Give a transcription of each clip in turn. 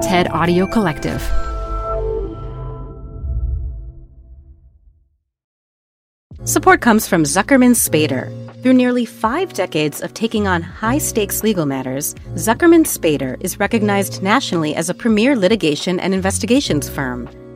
TED Audio Collective. Support comes from Zuckerman Spader. Through nearly five decades of taking on high stakes legal matters, Zuckerman Spader is recognized nationally as a premier litigation and investigations firm.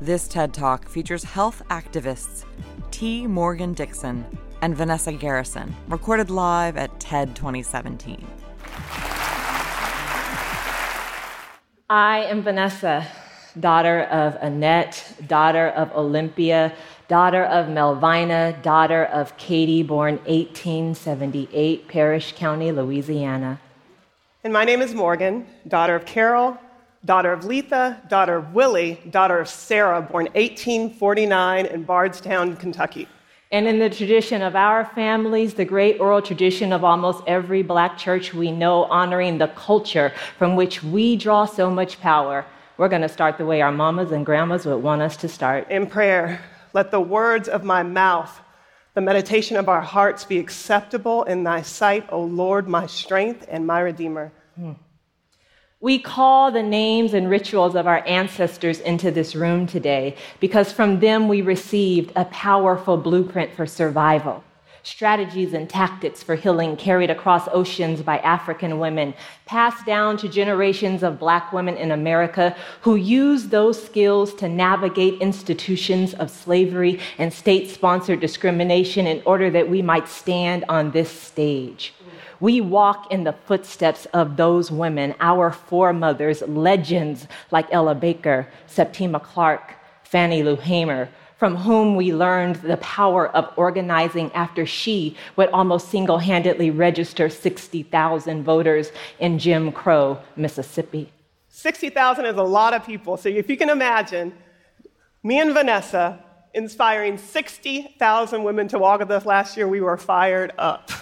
This TED Talk features health activists T. Morgan Dixon and Vanessa Garrison, recorded live at TED 2017. I am Vanessa, daughter of Annette, daughter of Olympia, daughter of Melvina, daughter of Katie, born 1878, Parrish County, Louisiana. And my name is Morgan, daughter of Carol, daughter of Letha, daughter of Willie, daughter of Sarah, born 1849 in Bardstown, Kentucky. And in the tradition of our families, the great oral tradition of almost every black church we know, honoring the culture from which we draw so much power, we're going to start the way our mamas and grandmas would want us to start. In prayer, let the words of my mouth, the meditation of our hearts be acceptable in thy sight, O Lord, my strength and my redeemer. Hmm. We call the names and rituals of our ancestors into this room today because from them we received a powerful blueprint for survival. Strategies and tactics for healing carried across oceans by African women, passed down to generations of black women in America who used those skills to navigate institutions of slavery and state sponsored discrimination in order that we might stand on this stage. We walk in the footsteps of those women, our foremothers, legends like Ella Baker, Septima Clark, Fannie Lou Hamer, from whom we learned the power of organizing after she would almost single handedly register 60,000 voters in Jim Crow, Mississippi. 60,000 is a lot of people. So if you can imagine, me and Vanessa inspiring 60,000 women to walk with us last year, we were fired up.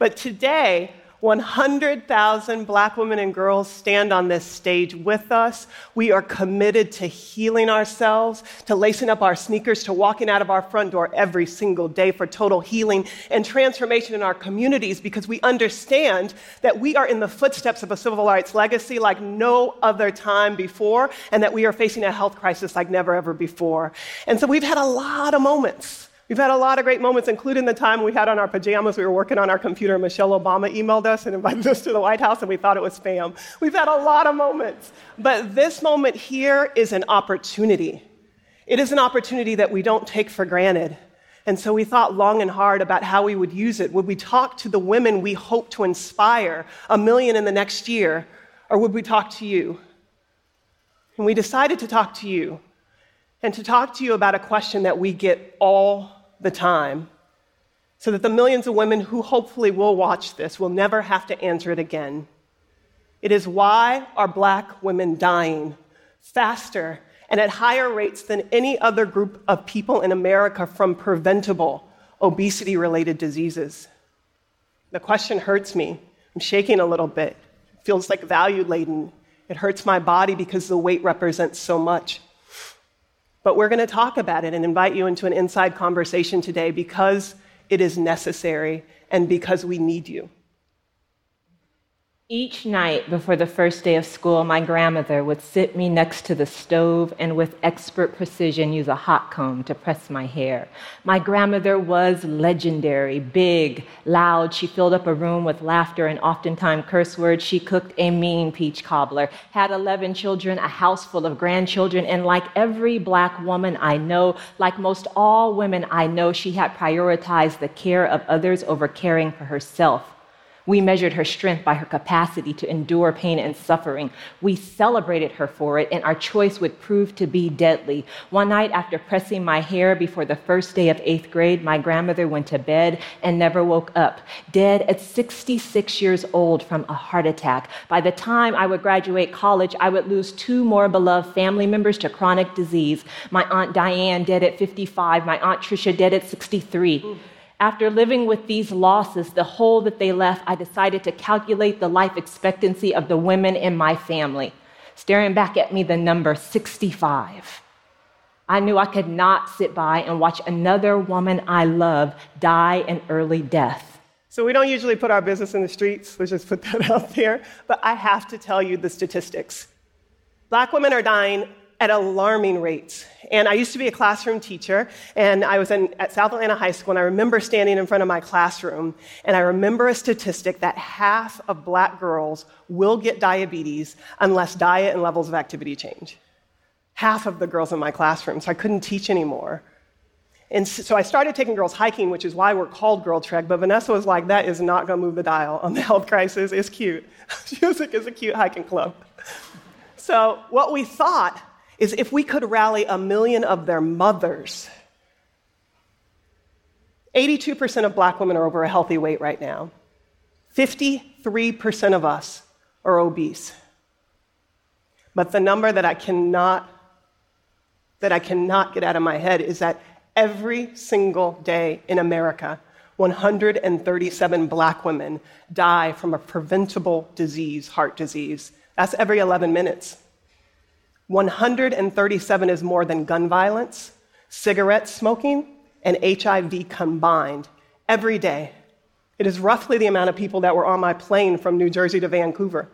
But today, 100,000 black women and girls stand on this stage with us. We are committed to healing ourselves, to lacing up our sneakers, to walking out of our front door every single day for total healing and transformation in our communities because we understand that we are in the footsteps of a civil rights legacy like no other time before, and that we are facing a health crisis like never ever before. And so we've had a lot of moments We've had a lot of great moments, including the time we had on our pajamas. We were working on our computer. Michelle Obama emailed us and invited us to the White House, and we thought it was spam. We've had a lot of moments. But this moment here is an opportunity. It is an opportunity that we don't take for granted. And so we thought long and hard about how we would use it. Would we talk to the women we hope to inspire, a million in the next year, or would we talk to you? And we decided to talk to you and to talk to you about a question that we get all the time so that the millions of women who hopefully will watch this will never have to answer it again. It is why are black women dying faster and at higher rates than any other group of people in America from preventable obesity related diseases? The question hurts me. I'm shaking a little bit. It feels like value laden. It hurts my body because the weight represents so much. But we're going to talk about it and invite you into an inside conversation today because it is necessary and because we need you. Each night before the first day of school, my grandmother would sit me next to the stove and with expert precision use a hot comb to press my hair. My grandmother was legendary, big, loud. She filled up a room with laughter and oftentimes curse words. She cooked a mean peach cobbler, had 11 children, a house full of grandchildren, and like every black woman I know, like most all women I know, she had prioritized the care of others over caring for herself. We measured her strength by her capacity to endure pain and suffering. We celebrated her for it, and our choice would prove to be deadly. One night, after pressing my hair before the first day of eighth grade, my grandmother went to bed and never woke up, dead at 66 years old from a heart attack. By the time I would graduate college, I would lose two more beloved family members to chronic disease. My Aunt Diane, dead at 55, my Aunt Tricia, dead at 63. After living with these losses, the hole that they left, I decided to calculate the life expectancy of the women in my family. Staring back at me, the number 65. I knew I could not sit by and watch another woman I love die an early death. So, we don't usually put our business in the streets. Let's just put that out there. But I have to tell you the statistics. Black women are dying at alarming rates. And I used to be a classroom teacher, and I was in, at South Atlanta High School, and I remember standing in front of my classroom, and I remember a statistic that half of black girls will get diabetes unless diet and levels of activity change. Half of the girls in my classroom, so I couldn't teach anymore. And so I started taking girls hiking, which is why we're called Girl Trek. But Vanessa was like, that is not going to move the dial on the health crisis. It's cute. like, it's a cute hiking club. So what we thought is if we could rally a million of their mothers. 82% of black women are over a healthy weight right now. 53% of us are obese. But the number that I cannot that I cannot get out of my head is that every single day in America, 137 black women die from a preventable disease, heart disease. That's every 11 minutes. 137 is more than gun violence, cigarette smoking, and HIV combined every day. It is roughly the amount of people that were on my plane from New Jersey to Vancouver.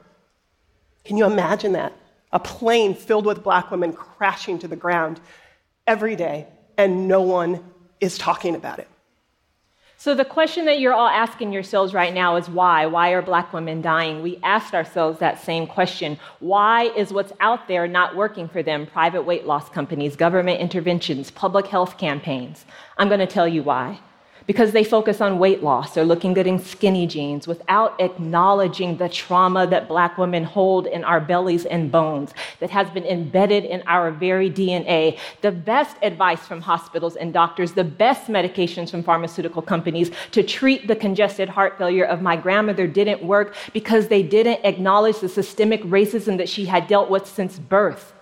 Can you imagine that? A plane filled with black women crashing to the ground every day, and no one is talking about it. So, the question that you're all asking yourselves right now is why? Why are black women dying? We asked ourselves that same question. Why is what's out there not working for them? Private weight loss companies, government interventions, public health campaigns. I'm going to tell you why because they focus on weight loss or looking good in skinny jeans without acknowledging the trauma that black women hold in our bellies and bones that has been embedded in our very DNA. The best advice from hospitals and doctors, the best medications from pharmaceutical companies to treat the congested heart failure of my grandmother didn't work because they didn't acknowledge the systemic racism that she had dealt with since birth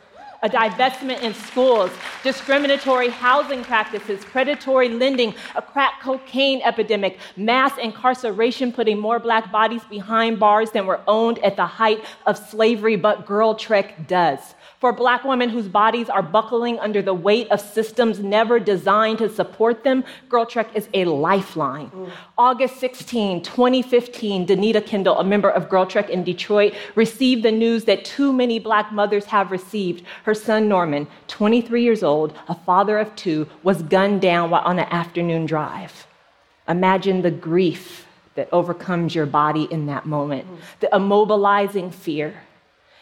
a divestment in schools, discriminatory housing practices, predatory lending, a crack cocaine epidemic, mass incarceration, putting more black bodies behind bars than were owned at the height of slavery, but Girl Trek does for black women whose bodies are buckling under the weight of systems never designed to support them, Girl Trek is a lifeline. Mm. August 16, 2015, Danita Kendall, a member of Girl Trek in Detroit, received the news that too many black mothers have received. Her son, Norman, 23 years old, a father of two, was gunned down while on an afternoon drive. Imagine the grief that overcomes your body in that moment, mm. the immobilizing fear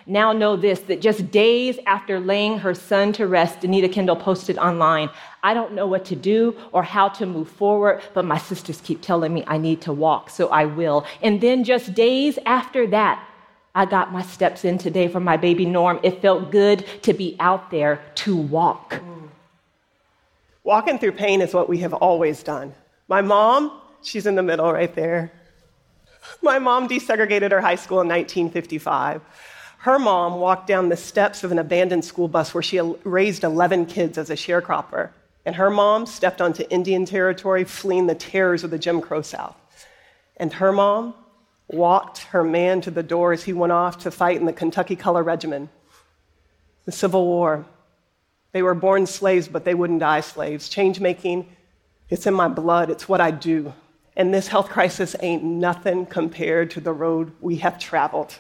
now know this that just days after laying her son to rest, Anita Kendall posted online, I don't know what to do or how to move forward, but my sisters keep telling me I need to walk, so I will. And then just days after that, I got my steps in today for my baby Norm. It felt good to be out there to walk. Mm. Walking through pain is what we have always done. My mom, she's in the middle right there. My mom desegregated her high school in 1955. Her mom walked down the steps of an abandoned school bus where she raised 11 kids as a sharecropper. And her mom stepped onto Indian territory, fleeing the terrors of the Jim Crow South. And her mom walked her man to the door as he went off to fight in the Kentucky Color Regiment, the Civil War. They were born slaves, but they wouldn't die slaves. Change making, it's in my blood, it's what I do. And this health crisis ain't nothing compared to the road we have traveled.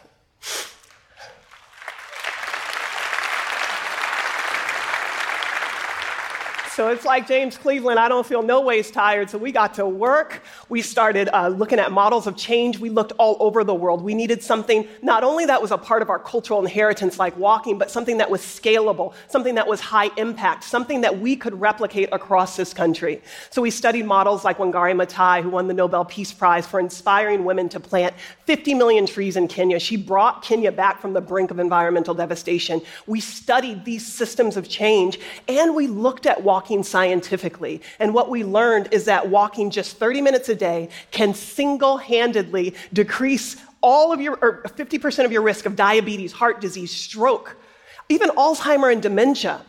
So it's like James Cleveland, I don't feel no ways tired. So we got to work. We started uh, looking at models of change. We looked all over the world. We needed something not only that was a part of our cultural inheritance, like walking, but something that was scalable, something that was high impact, something that we could replicate across this country. So we studied models like Wangari Maathai, who won the Nobel Peace Prize for inspiring women to plant 50 million trees in Kenya. She brought Kenya back from the brink of environmental devastation. We studied these systems of change, and we looked at walking walking scientifically. And what we learned is that walking just 30 minutes a day can single handedly decrease all of your, or 50% of your risk of diabetes, heart disease, stroke, even Alzheimer and dementia.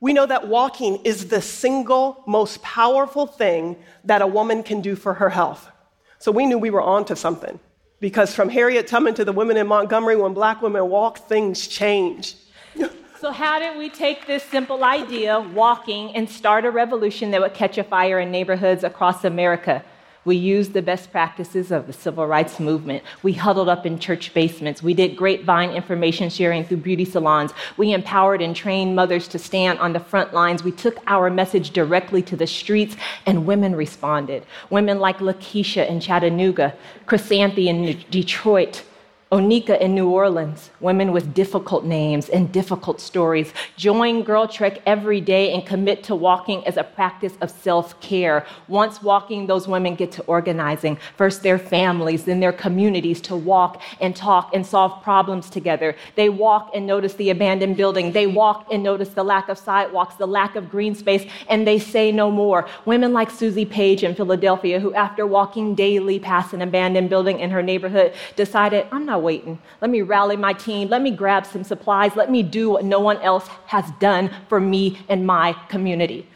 We know that walking is the single most powerful thing that a woman can do for her health. So we knew we were onto something. Because from Harriet Tubman to the women in Montgomery, when black women walk, things change. So, how did we take this simple idea, walking, and start a revolution that would catch a fire in neighborhoods across America? We used the best practices of the civil rights movement. We huddled up in church basements. We did grapevine information sharing through beauty salons. We empowered and trained mothers to stand on the front lines. We took our message directly to the streets, and women responded. Women like Lakeisha in Chattanooga, Chrysanthi in Detroit, Onika in New Orleans, women with difficult names and difficult stories, join Girl Trek every day and commit to walking as a practice of self care. Once walking, those women get to organizing, first their families, then their communities to walk and talk and solve problems together. They walk and notice the abandoned building. They walk and notice the lack of sidewalks, the lack of green space, and they say no more. Women like Susie Page in Philadelphia, who after walking daily past an abandoned building in her neighborhood, decided, I'm not waiting. Let me rally my team. Let me grab some supplies. Let me do what no one else has done for me and my community.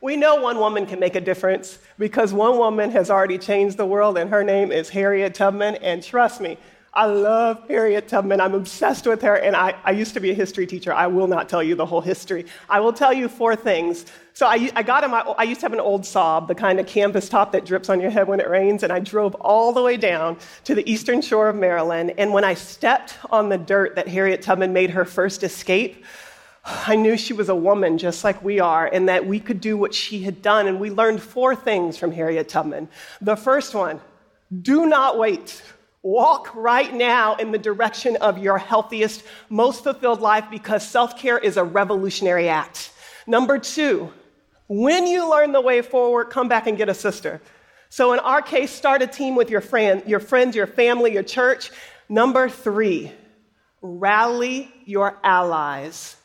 We know one woman can make a difference because one woman has already changed the world, and her name is Harriet Tubman. And trust me, I love Harriet Tubman. I'm obsessed with her, and I, I, used to be a history teacher. I will not tell you the whole history. I will tell you four things. So I, I got in my, I used to have an old Saab, the kind of canvas top that drips on your head when it rains, and I drove all the way down to the eastern shore of Maryland. And when I stepped on the dirt that Harriet Tubman made her first escape, I knew she was a woman just like we are, and that we could do what she had done. And we learned four things from Harriet Tubman. The first one do not wait. Walk right now in the direction of your healthiest, most fulfilled life because self care is a revolutionary act. Number two, when you learn the way forward, come back and get a sister. So, in our case, start a team with your, friend, your friends, your family, your church. Number three, rally your allies.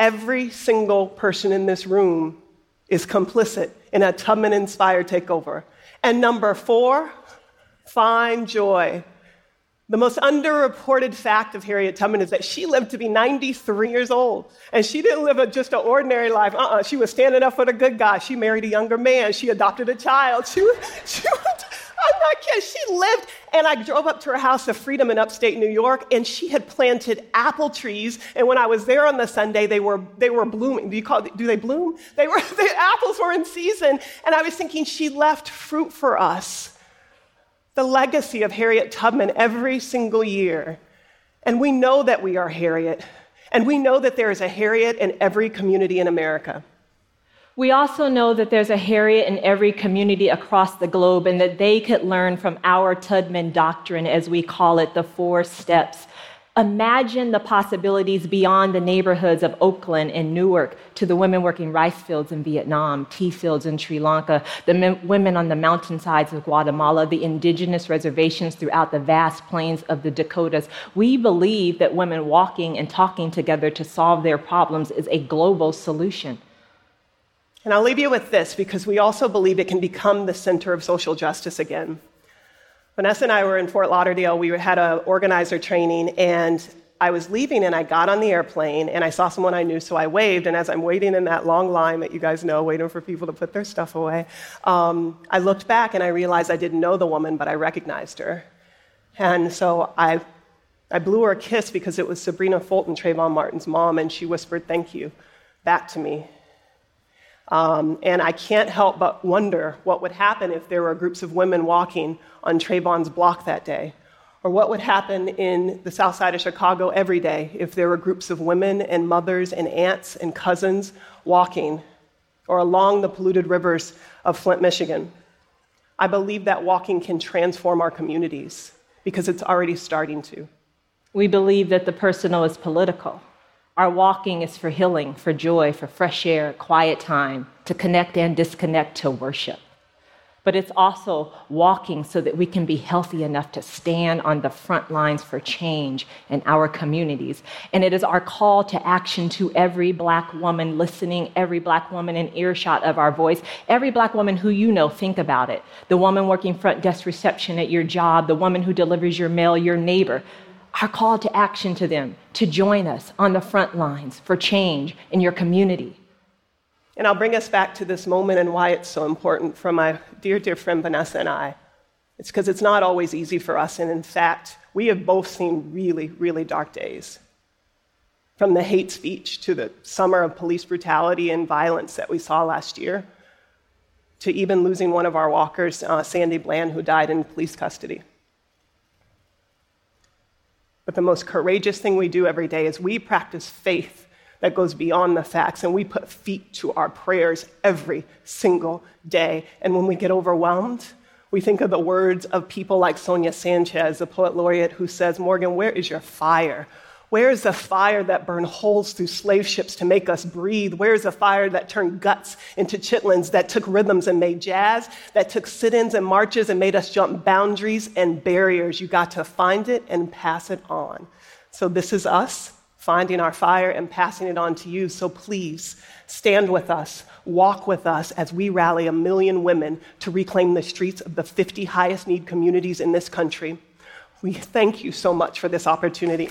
Every single person in this room is complicit in a Tubman inspired takeover. And number four, find joy. The most underreported fact of Harriet Tubman is that she lived to be 93 years old. And she didn't live a, just an ordinary life. Uh-uh. She was standing up for the good guy. She married a younger man. She adopted a child. She was, she was, I'm not kidding. She lived. And I drove up to her house of freedom in upstate New York, and she had planted apple trees. And when I was there on the Sunday, they were, they were blooming. Do you call do they bloom? They were, the apples were in season. And I was thinking, she left fruit for us the legacy of Harriet Tubman every single year. And we know that we are Harriet, and we know that there is a Harriet in every community in America. We also know that there's a Harriet in every community across the globe and that they could learn from our Tubman doctrine, as we call it, the four steps Imagine the possibilities beyond the neighborhoods of Oakland and Newark to the women working rice fields in Vietnam, tea fields in Sri Lanka, the women on the mountainsides of Guatemala, the indigenous reservations throughout the vast plains of the Dakotas. We believe that women walking and talking together to solve their problems is a global solution. And I'll leave you with this because we also believe it can become the center of social justice again. Vanessa and I were in Fort Lauderdale. We had an organizer training, and I was leaving, and I got on the airplane, and I saw someone I knew, so I waved. And as I'm waiting in that long line that you guys know, waiting for people to put their stuff away, um, I looked back and I realized I didn't know the woman, but I recognized her. And so I I blew her a kiss because it was Sabrina Fulton, Trayvon Martin's mom, and she whispered thank you back to me. Um, and I can't help but wonder what would happen if there were groups of women walking on Trayvon's block that day, or what would happen in the south side of Chicago every day if there were groups of women and mothers and aunts and cousins walking, or along the polluted rivers of Flint, Michigan. I believe that walking can transform our communities because it's already starting to. We believe that the personal is political. Our walking is for healing, for joy, for fresh air, quiet time, to connect and disconnect, to worship. But it's also walking so that we can be healthy enough to stand on the front lines for change in our communities. And it is our call to action to every black woman listening, every black woman in earshot of our voice, every black woman who you know, think about it. The woman working front desk reception at your job, the woman who delivers your mail, your neighbor our call to action to them to join us on the front lines for change in your community. And I'll bring us back to this moment and why it's so important for my dear, dear friend Vanessa and I. It's because it's not always easy for us. And in fact, we have both seen really, really dark days. From the hate speech to the summer of police brutality and violence that we saw last year, to even losing one of our walkers, uh, Sandy Bland, who died in police custody. But the most courageous thing we do every day is we practice faith that goes beyond the facts, and we put feet to our prayers every single day. And when we get overwhelmed, we think of the words of people like Sonia Sanchez, the poet laureate, who says, Morgan, where is your fire? Where is the fire that burned holes through slave ships to make us breathe? Where is the fire that turned guts into chitlins, that took rhythms and made jazz, that took sit ins and marches and made us jump boundaries and barriers? You got to find it and pass it on. So, this is us finding our fire and passing it on to you. So, please stand with us, walk with us as we rally a million women to reclaim the streets of the 50 highest need communities in this country. We thank you so much for this opportunity.